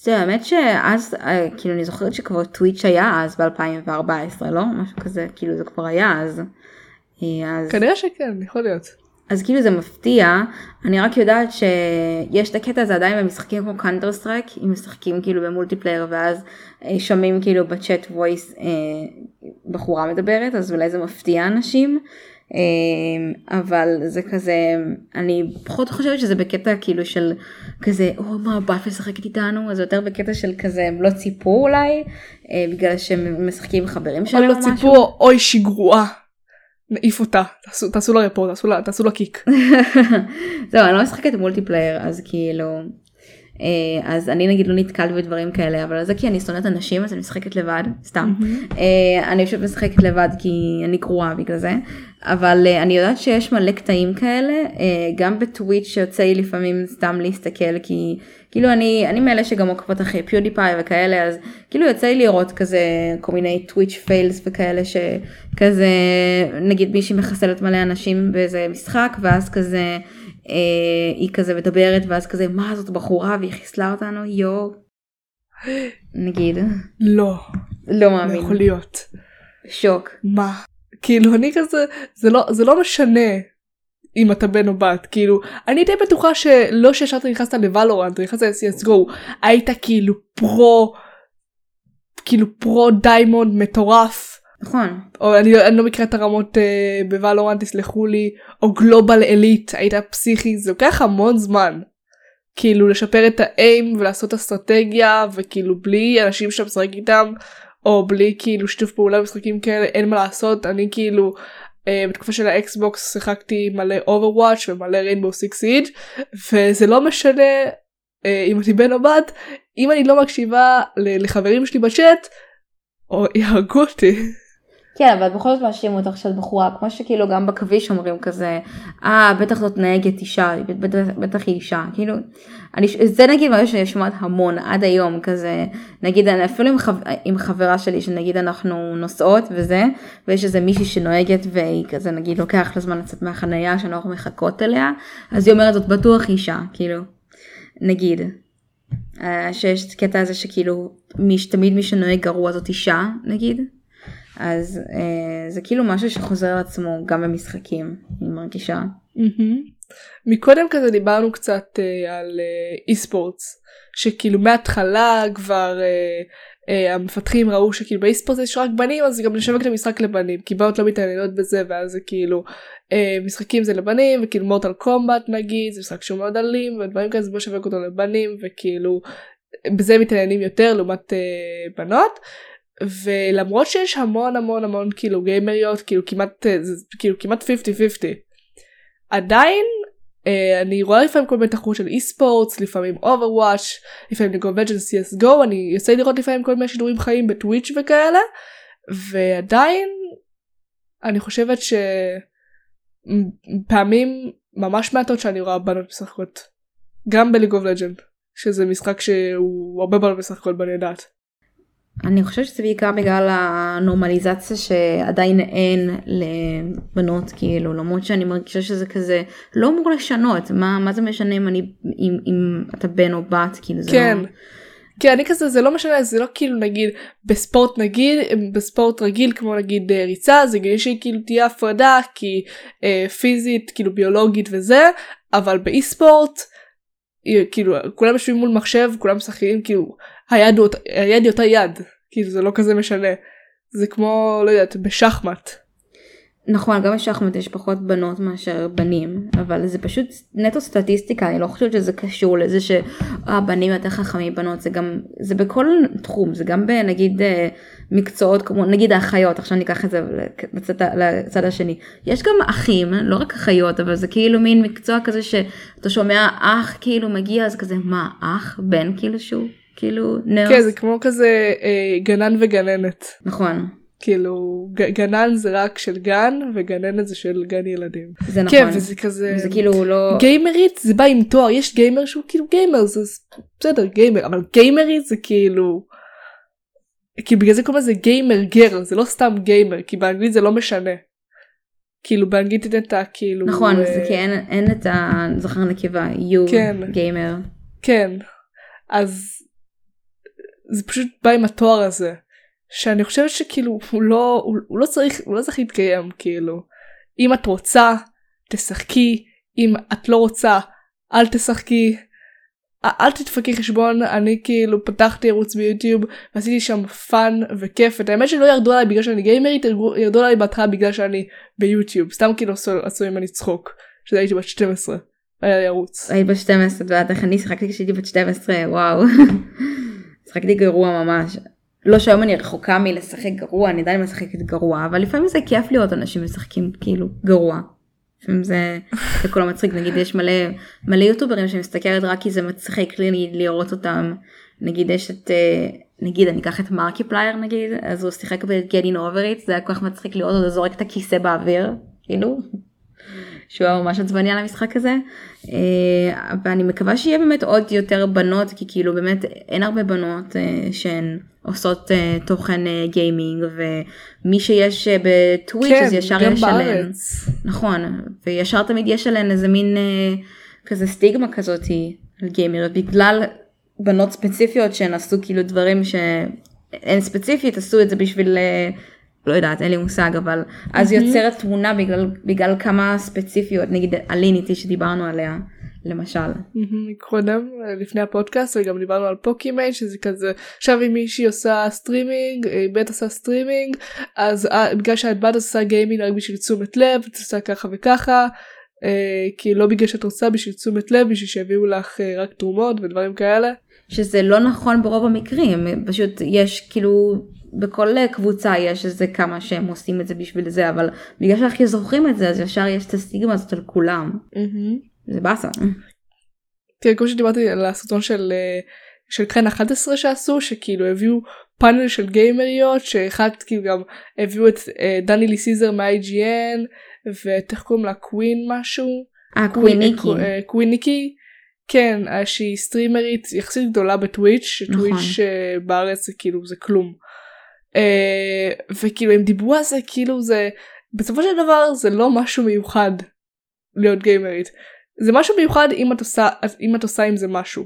זה האמת שאז אה, כאילו אני זוכרת שכבר טוויץ' היה אז ב2014 לא משהו כזה כאילו זה כבר היה אז. אה, אז כנראה שכן יכול להיות. אז כאילו זה מפתיע, אני רק יודעת שיש את הקטע הזה עדיין במשחקים כמו קאונטר סטרייק, אם משחקים כאילו ב multiplayer ואז אה, שומעים כאילו ב chat voice אה, בחורה מדברת, אז אולי זה מפתיע אנשים, אה, אבל זה כזה, אני פחות חושבת שזה בקטע כאילו של כזה, או מה בת משחקת איתנו, אז יותר בקטע של כזה, הם לא ציפו אולי, אה, בגלל שהם משחקים עם חברים שלהם לא או משהו. ציפו אוי שהיא גרועה. נעיף אותה תעשו, תעשו לה report תעשו לה תעשו לה kick. זהו, אני לא משחקת multiplayer, אז כאילו... אה, אז אני נגיד לא נתקלת בדברים כאלה, אבל זה כי אני שונאת אנשים, אז אני משחקת לבד, סתם. אה, אני פשוט משחקת לבד כי אני גרועה בגלל זה. אבל אה, אני יודעת שיש מלא קטעים כאלה, אה, גם בטוויץ' שיוצא לי לפעמים סתם להסתכל, כי כאילו אני, אני מאלה שגם עוקבות אחרי פיודיפיי וכאלה, אז כאילו יוצא לי לראות כזה כל מיני טוויץ' פיילס וכאלה שכזה, נגיד מישהי מחסלת מלא אנשים באיזה משחק, ואז כזה, אה, היא כזה מדברת, ואז כזה, מה זאת בחורה והיא חיסלה אותנו, יואו. נגיד, לא לא לא מאמין, יכול להיות. שוק. מה? כאילו אני כזה זה לא זה לא משנה אם אתה בן או בת כאילו אני די בטוחה שלא שישר נכנסת לוולורנט נכנסת ל-CSGO היית כאילו פרו כאילו pro diamond מטורף. נכון, או אני, אני לא מכירה את הרמות אה, בוולורנט תסלחו לי או global elite היית פסיכי זה לוקח המון זמן. כאילו לשפר את ה aim ולעשות אסטרטגיה וכאילו בלי אנשים שאתה משחק איתם או בלי כאילו שיתוף פעולה במשחקים כאלה אין מה לעשות אני כאילו uh, בתקופה של האקסבוקס שיחקתי מלא אוברוואץ' ומלא ריינבו סיקס סיג' וזה לא משנה uh, אם אני בן או בת אם אני לא מקשיבה לחברים שלי בצ'אט או יהרגו אותי. כן אבל בכל זאת מאשימו אותך שאת בחורה כמו שכאילו גם בכביש אומרים כזה אה בטח זאת נהגת אישה בטח, היא אישה כאילו אני זה נגיד מה שאני שומעת המון עד היום כזה נגיד אני אפילו עם, חו, עם חברה שלי שנגיד אנחנו נוסעות וזה ויש איזה מישהי שנוהגת והיא כזה נגיד לוקח לה זמן לצאת מהחנייה שאנחנו מחכות אליה אז היא אומרת זאת בטוח אישה כאילו נגיד אה, שיש קטע הזה שכאילו מי, תמיד מי שנוהג גרוע זאת אישה נגיד. אז אה, זה כאילו משהו שחוזר על עצמו גם במשחקים, אני מרגישה. Mm-hmm. מקודם כזה דיברנו קצת אה, על אי אה, ספורטס, שכאילו מההתחלה כבר אה, אה, המפתחים ראו שכאילו באי ספורטס יש רק בנים אז גם נשווק את המשחק לבנים, כי בנות לא מתעניינות בזה ואז זה כאילו אה, משחקים זה לבנים וכאילו מורטל קומבט נגיד זה משחק שהוא מאוד אלים ודברים כאלה זה בוא שווק אותו לבנים וכאילו בזה מתעניינים יותר לעומת אה, בנות. ולמרות שיש המון המון המון כאילו גיימריות כאילו כמעט אה, כאילו כמעט 50-50 עדיין אה, אני רואה לפעמים כל מיני תחרות של esports לפעמים אוברוואץ' לפעמים לגו וג'ן CSGO אני יוצא לראות לפעמים כל מיני שידורים חיים בטוויץ' וכאלה ועדיין אני חושבת שפעמים ממש מעטות שאני רואה בנות משחקות גם בליגו ולג'נד שזה משחק שהוא הרבה בנות משחקות בני דת. אני חושבת שזה בעיקר בגלל הנורמליזציה שעדיין אין לבנות כאילו למרות שאני מרגישה שזה כזה לא אמור לשנות מה מה זה משנה אם אני אם, אם אתה בן או בת כאילו זה כן. לא... כן אני כזה זה לא משנה זה לא כאילו נגיד בספורט נגיד בספורט רגיל כמו נגיד אה, ריצה זה שכאילו תהיה הפרדה כי אה, פיזית כאילו ביולוגית וזה אבל באי ספורט כאילו כולם יושבים מול מחשב כולם משחקים כאילו היד, היד היא אותה יד כאילו זה לא כזה משנה זה כמו לא יודעת בשחמט. נכון גם בשחמט יש פחות בנות מאשר בנים אבל זה פשוט נטו סטטיסטיקה אני לא חושבת שזה קשור לזה שהבנים יותר חכמים בנות זה גם זה בכל תחום זה גם בנגיד אה, מקצועות כמו נגיד האחיות עכשיו ניקח את זה לצד, לצד השני יש גם אחים לא רק אחיות אבל זה כאילו מין מקצוע כזה שאתה שומע אח כאילו מגיע אז כזה מה אח בן כאילו שהוא כאילו נרס. כן זה כמו כזה אה, גנן וגננת. נכון. כאילו גנן זה רק של גן וגננת זה של גן ילדים. זה נכון. כן וזה כזה. זה כאילו לא. גיימרית זה בא עם תואר יש גיימר שהוא כאילו גיימר זה בסדר גיימר אבל גיימרית זה כאילו. כי בגלל זה קוראים לזה גיימר גר זה לא סתם גיימר כי באנגלית זה לא משנה. כאילו באנגלית אין את ה כאילו. נכון uh... זה כי אין, אין את הזכר נקבה you כן. גיימר. כן. אז זה פשוט בא עם התואר הזה שאני חושבת שכאילו הוא לא הוא, הוא לא צריך הוא לא צריך להתקיים כאילו אם את רוצה תשחקי אם את לא רוצה אל תשחקי אל תדפקי חשבון אני כאילו פתחתי ערוץ ביוטיוב ועשיתי שם fun וכיף את האמת שלא ירדו עליי בגלל שאני גיימרית ירדו עליי בהתחלה בגלל שאני ביוטיוב סתם כאילו עשו ממני צחוק שזה הייתי בת 12 היה לי ערוץ. היית בת 12 את יודעת איך אני שיחקתי כשהייתי בת 12 וואו. שיחקתי גרוע ממש. לא שהיום אני רחוקה מלשחק גרוע, אני עדיין משחקת גרוע, אבל לפעמים זה כיף לראות אנשים משחקים כאילו גרוע. לפעמים זה, זה כל המצחיק, נגיד יש מלא, מלא יוטוברים שמסתכלת רק כי זה מצחיק לי לראות אותם. נגיד יש את, אה, נגיד אני אקח את מרקיפלייר נגיד, אז הוא שיחק ב-Getting Over It, זה היה כל כך מצחיק לראות אותו זורק את הכיסא באוויר, כאילו. שהוא היה ממש עצבני על המשחק הזה. אה, ואני מקווה שיהיה באמת עוד יותר בנות כי כאילו באמת אין הרבה בנות אה, שהן עושות אה, תוכן גיימינג ומי שיש בטוויץ' כן, אז ישר יש. עליהן. נכון וישר תמיד יש עליהן איזה מין כזה סטיגמה כזאתי על גיימר בגלל בנות ספציפיות שהן עשו כאילו דברים שהן ספציפית עשו את זה בשביל לא יודעת אין לי מושג אבל אז mm-hmm. יוצרת תמונה בגלל בגלל כמה ספציפיות נגיד אליניטי שדיברנו עליה למשל. קודם לפני הפודקאסט וגם דיברנו על פוקימייד שזה כזה עכשיו אם מישהי עושה סטרימינג בית עושה סטרימינג אז אה, בגלל שאת בת עושה גיימינג רק בשביל תשומת לב את עושה ככה וככה אה, כי לא בגלל שאת רוצה בשביל תשומת לב בשביל שיביאו לך אה, רק תרומות ודברים כאלה. שזה לא נכון ברוב המקרים פשוט יש כאילו בכל קבוצה יש איזה כמה שהם עושים את זה בשביל זה אבל בגלל שאנחנו זוכרים את זה אז ישר יש את הסטיגמה הזאת על כולם זה באסה. תראה כמו שדיברתי על הסרטון של אה, של קרן 11 שעשו שכאילו הביאו פאנל של גיימריות שאחד כאילו גם הביאו את אה, דני ליסיזר מה-IGN ואת איך קוראים לה קווין משהו. אה קוויניקי. אה, קוויניקי. כן אה, שהיא סטרימרית יחסית גדולה בטוויץ' שטוויץ' נכון. אה, בארץ זה כאילו זה כלום. אה, וכאילו הם דיברו על זה כאילו זה בסופו של דבר זה לא משהו מיוחד להיות גיימרית. זה משהו מיוחד אם את עושה אם את עושה עם זה משהו.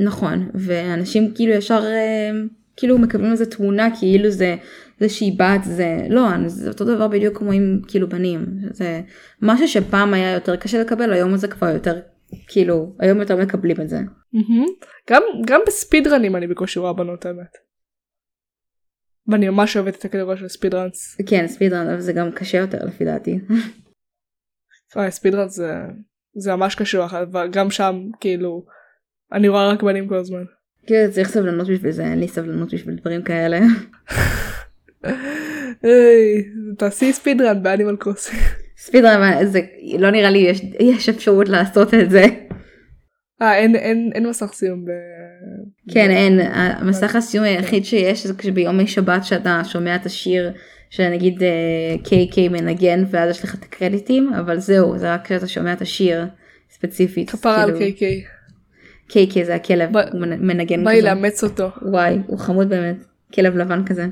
נכון ואנשים כאילו ישר אה, כאילו מקבלים איזה תמונה כאילו זה זה שהיא בת זה לא זה אותו דבר בדיוק כמו עם כאילו בנים זה משהו שפעם היה יותר קשה לקבל היום זה כבר יותר כאילו היום יותר מקבלים את זה. מהמם. גם גם בספידרנים אני בקושי רואה בנות האמת. ואני ממש אוהבת את הקטגוריה של ספידרנס. כן ספידרן אבל זה גם קשה יותר לפי דעתי. אה, speedruns זה זה ממש קשוח אבל גם שם כאילו אני רואה רק בנים כל הזמן. כאילו צריך סבלנות בשביל זה אין לי סבלנות בשביל דברים כאלה. תעשי speedrun באנימל קרוסינג. speedrun זה לא נראה לי יש, יש אפשרות לעשות את זה. אה אין אין אין מסך סיום ב... כן אין המסך הסיום היחיד שיש זה כשביום שבת שאתה שומע את השיר שנגיד קיי קיי מנגן ואז יש לך את הקרדיטים אבל זהו זה רק כשאתה שומע את השיר ספציפית. כפרה על קיי קיי. קיי קיי זה הכלב ב- הוא מנ- מנגן בא לי כזה. לאמץ אותו. וואי הוא חמוד באמת כלב לבן כזה.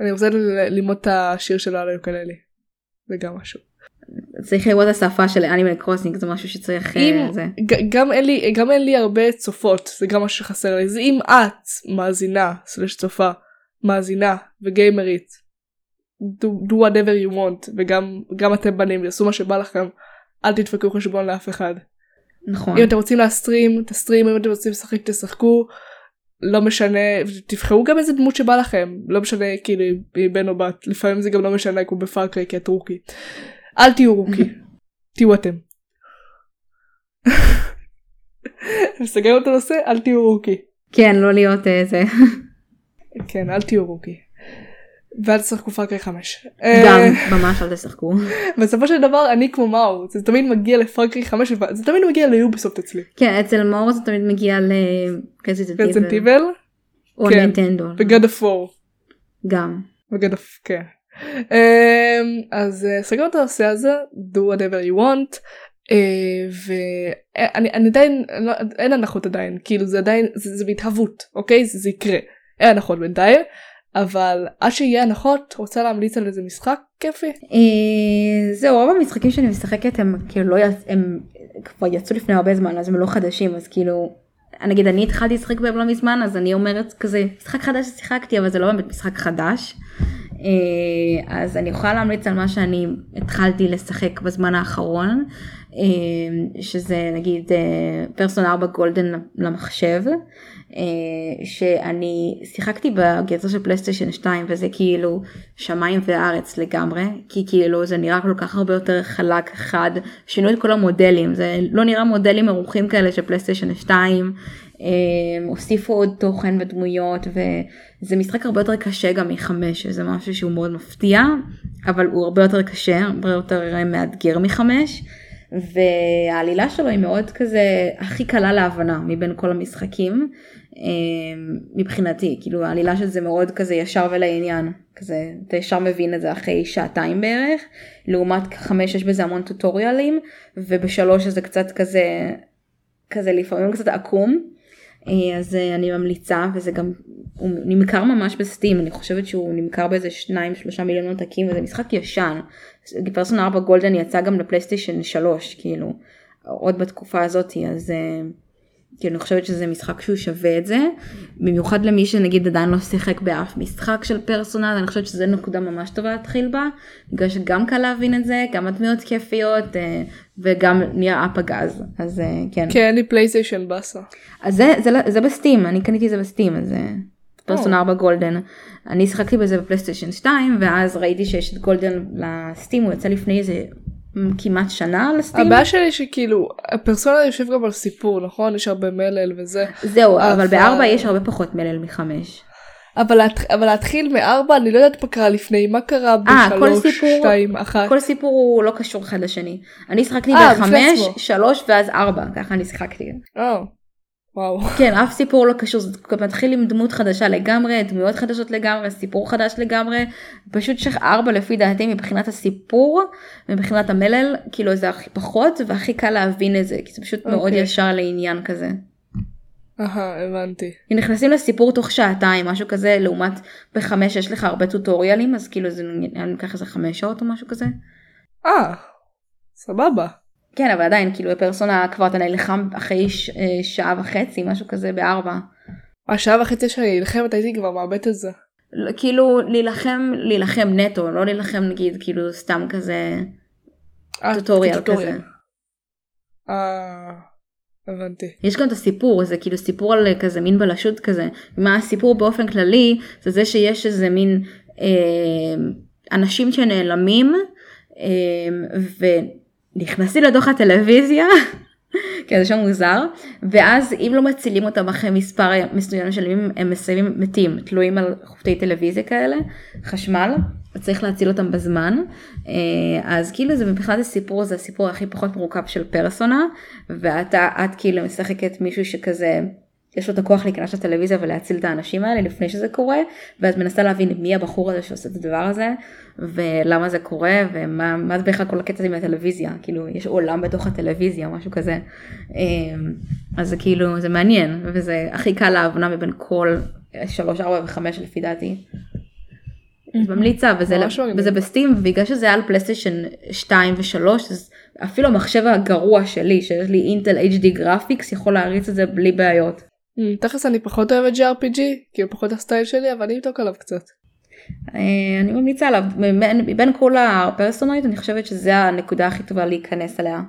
אני רוצה ללמוד את השיר שלו על היוקללי. זה גם משהו. צריך לראות את השפה של אנימל קרוסינג זה משהו שצריך אה, אם זה. גם אין לי גם אין לי הרבה צופות זה גם משהו שחסר לי זה אם את מאזינה סלש צופה מאזינה וגיימרית do, do whatever you want וגם גם אתם בנים יעשו מה שבא לכם אל תדפקו חשבון לאף אחד נכון. אם אתם רוצים להסטרים תסטרים אם אתם רוצים לשחק תשחקו לא משנה תבחרו גם איזה דמות שבא לכם לא משנה כאילו בן או בת לפעמים זה גם לא משנה כמו בפארקריי כי את רוקי אל תהיו רוקי תהיו אתם. מסגר את הנושא אל תהיו רוקי כן לא להיות אה, זה. כן אל תהיו רוקי. ואל תשחקו פארקריי 5. גם ממש אל תשחקו. בסופו של דבר אני כמו מאור זה תמיד מגיע לפארקריי 5 זה תמיד מגיע ליוביסופט אצלי. כן אצל מאור זה תמיד מגיע לקרזיט רזנט איבל או כן. נינטנדו. וגוד אוף וור. גם. וגוד אוף כן. אמ, אז אה, סגרנו את הנושא הזה do whatever you want אה, ואני אני עדיין לא- אין הנחות עדיין כאילו זה עדיין זה, בהתהוות אוקיי זה, יקרה אין הנחות בינתיים אבל עד שיהיה הנחות רוצה להמליץ על איזה משחק כיפי אה, זהו רוב המשחקים שאני משחקת הם כאילו לא. הם כבר יצאו לפני הרבה זמן אז הם לא חדשים אז כאילו נגיד אני התחלתי לשחק בהם לא מזמן אז אני אומרת כזה משחק חדש ששיחקתי אבל זה לא באמת משחק חדש. אה, אז אני יכולה להמליץ על מה שאני התחלתי לשחק בזמן האחרון שזה נגיד פרסונה 4 גולדן למחשב אה, שאני שיחקתי בגרסה של פלייסטיישן 2 וזה כאילו שמיים וארץ לגמרי כי כאילו זה נראה כל כך הרבה יותר חלק חד שינו את כל המודלים זה לא נראה מודלים ערוכים כאלה של פלייסטיישן 2 אה, הוסיפו עוד תוכן ודמויות וזה משחק הרבה יותר קשה גם מחמש שזה משהו שהוא מאוד מפתיע אבל הוא הרבה יותר קשה הרבה יותר מאתגר מחמש. והעלילה שלו היא מאוד כזה הכי קלה להבנה מבין כל המשחקים אה, מבחינתי. כאילו העלילה של זה מאוד כזה ישר ולעניין. כזה אתה ישר מבין את זה אחרי שעתיים בערך. לעומת חמש יש בזה המון טוטוריאלים ובשלוש זה קצת כזה כזה לפעמים קצת עקום אז אה, אני ממליצה וזה גם הוא נמכר ממש בסטים אני חושבת שהוא נמכר באיזה 2-3 מיליון עותקים וזה משחק ישן. פרסונה 4 גולדן יצא גם לפלייסטיישן 3 כאילו עוד בתקופה הזאתי אז אה, כאילו אני חושבת שזה משחק שהוא שווה את זה במיוחד למי שנגיד עדיין לא שיחק באף משחק של פרסונה אני חושבת שזה נקודה ממש טובה להתחיל בה בגלל שגם קל להבין את זה גם הדמויות כיפיות אה, וגם נראה פגז אז אה, כן. כן אין לי פלייסטיישן באסה. אז זה, זה, זה בסטים, אני קניתי זה בסטים, אז זה פרסונה 4 גולדן. אני שיחקתי בזה בפלייסטיישן 2, ואז ראיתי שיש את גולדן לסטים, הוא יצא לפני איזה כמעט שנה על הסטים. הבעיה שלי שכאילו הפרסונה יושב גם על סיפור נכון יש הרבה מלל וזה זהו, אבל אבל- בארבע יש הרבה פחות מלל מחמש. אבל. אבל להתחיל מארבע אני לא יודעת מה קרה לפני מה קרה אה, בשלוש שתיים אחת כל סיפור הוא לא קשור אחד לשני. אני שיחקתי אה, בחמש. שלוש ואז ארבע, ככה אני שיחקתי. אה, וואו כן, אף סיפור לא קשור, זה מתחיל עם דמות חדשה לגמרי, דמויות חדשות לגמרי, סיפור חדש לגמרי. פשוט שארבע לפי דעתי מבחינת הסיפור, מבחינת המלל, כאילו זה הכי פחות והכי קל להבין את זה, כי זה פשוט מאוד אוקיי. ישר לעניין כזה. אהה הבנתי כי נכנסים לסיפור תוך שעתיים, משהו כזה, לעומת בחמש יש לך הרבה טוטוריאלים, אז כאילו זה לי לוקח איזה חמש שעות או משהו כזה. אה סבבה כן, אבל עדיין, כאילו בפרסונה כבר אתה נלחם אחרי ש... אה, שעה וחצי, משהו כזה בארבע. השעה וחצי שאני נלחמת הייתי כבר מאבדת את זה לא, כאילו להילחם, להילחם נטו, לא להילחם נגיד כאילו סתם כזה אה, טוטוריאל טוטוריאל. כזה. אה הבנתי יש גם את הסיפור, זה כאילו סיפור על כזה מין בלשות כזה. מה הסיפור באופן כללי, זה זה שיש איזה מין אה, אנשים שנעלמים אה, ונכנסים לתוך הטלוויזיה. כן, זה שם מוזר, ואז אם לא מצילים אותם אחרי מספר מסוים של ימים, הם מסיימים מתים, תלויים על חוטי טלוויזיה כאלה, חשמל, וצריך להציל אותם בזמן. אה, אז כאילו זה מבחינת הסיפור, זה הסיפור הכי פחות מורכב של פרסונה, ואתה, את כאילו משחקת מישהו שכזה, יש לו את הכוח להיכנס לטלוויזיה ולהציל את האנשים האלה לפני שזה קורה, ואז מנסה להבין מי הבחור הזה שעושה את הדבר הזה, ולמה זה קורה, ומה מה זה בכלל כל הקטע הזה עם הטלוויזיה, כאילו יש עולם בתוך הטלוויזיה, משהו כזה. אמ, אז זה כאילו, זה מעניין, וזה הכי קל להבנה מבין כל 3, 4 ו-5 לפי דעתי. אז ממליצה, וזה, ממש מגניב. וזה בסטים, ובגלל שזה היה על פלייסטיישן 2 ו-3, אז אפילו המחשב הגרוע שלי, שיש לי אינטל HD Graphics, יכול להריץ את זה בלי בעיות. אמ, תכלס אני פחות אוהבת JRPG כאילו פחות ה style שלי אבל אני אבדוק עליו קצת. אה, אני ממליצה עליו, מבין, כל הפרסונות, אני חושבת שזה הנקודה הכי טובה להיכנס אליה.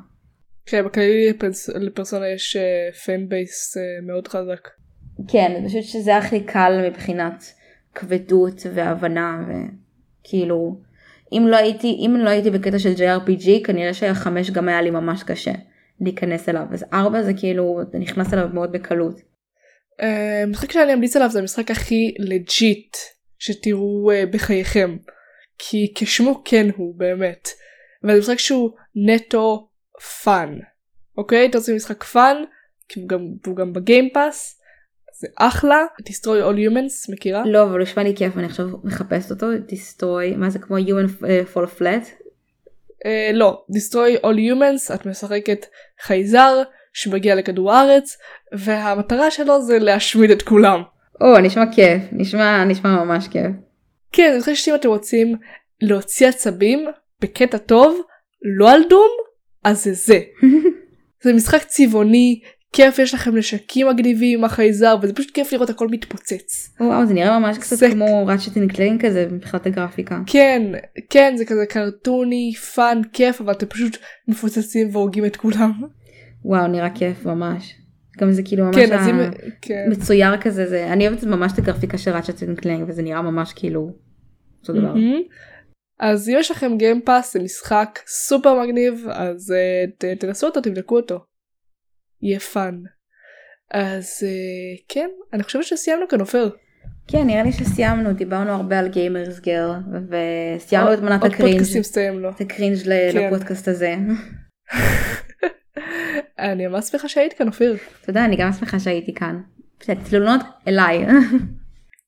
כן בכללי לפרס- לפרסונה יש fan base מאוד חזק. כן, אני חושבת שזה הכי קל מבחינת כבדות והבנה וכאילו אם לא הייתי אם לא הייתי בקטע של JRPG כנראה שהחמש גם היה לי ממש קשה להיכנס אליו. אז ארבע זה כאילו נכנס אליו מאוד בקלות. אה, משחק שאני אמליץ עליו זה המשחק הכי legit שתראו אה, בחייכם. כי כשמו כן הוא באמת. וזה משחק שהוא נטו fun אוקיי? אתה רוצה משחק fun הוא גם, והוא גם ב Game Pass זה אחלה. Destroy all humans מכירה? לא אבל הוא נשמע לי כיף אני עכשיו מחפשת אותו. Destroy מה זה כמו human אה, fall flat? אה, לא. Destroy all humans את משחקת חייזר שמגיע לכדור הארץ והמטרה שלו זה להשמיד את כולם. או נשמע כיף נשמע נשמע ממש כיף. כן אני חושבת שאם אתם רוצים להוציא עצבים בקטע טוב לא על Doom אז זה זה. זה משחק צבעוני כיף יש לכם נשקים מגניבים עם החייזר וזה פשוט כיף לראות הכל מתפוצץ. וואו זה נראה ממש קצת סק. כמו Ratchet and כזה מבחינת הגרפיקה. כן כן זה כזה קרטוני fun כיף אבל אתם פשוט מפוצצים והורגים את כולם. וואו נראה כיף ממש. גם זה כאילו ממש כן ה- אם כן. מצויר כזה זה אני אוהבת ממש את הגרפיקה של אנד קלנג וזה נראה ממש כאילו אותו דבר. אז אם יש לכם גיימפאס זה משחק סופר מגניב אז uh, ת, תנסו אותו תבדקו אותו. יהיה פאן. אז uh, כן אני חושבת שסיימנו כאן אופר. כן נראה לי שסיימנו דיברנו הרבה על גיימרס גר וסיימנו את מנת הקרינג' לו. את הקרינג' ל- כן. לפודקאסט הזה. אני ממש שמחה שהיית כאן אופיר. תודה אני גם שמחה שהייתי כאן. תלונות אליי.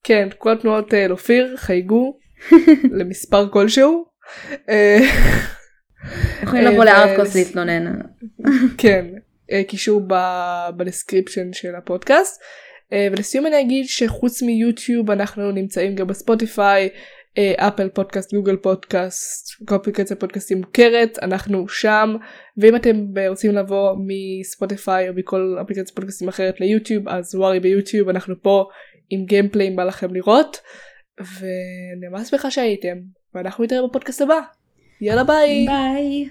כן כל התלונות אה, לאופיר חייגו למספר כלשהו. אה, יכולים אה, לבוא ו- לארטקוס להתלונן. כן אה, קישור ב description של הפודקאסט. אה, ולסיום אני אגיד שחוץ מיוטיוב אנחנו נמצאים גם בספוטיפיי, אה, Apple Podcast, Google Podcast, כל אפליקציה פודקאסטים מוכרת, אנחנו שם, ואם אתם רוצים לבוא מספוטיפיי או מכל אפליקציה פודקאסטים אחרת ליוטיוב אז וואלה ביוטיוב אנחנו פה עם gameplay אם בא לכם לראות, ואני ממש שמחה שהייתם, ואנחנו נתראה בפודקאסט הבא. יאללה ביי! ביי.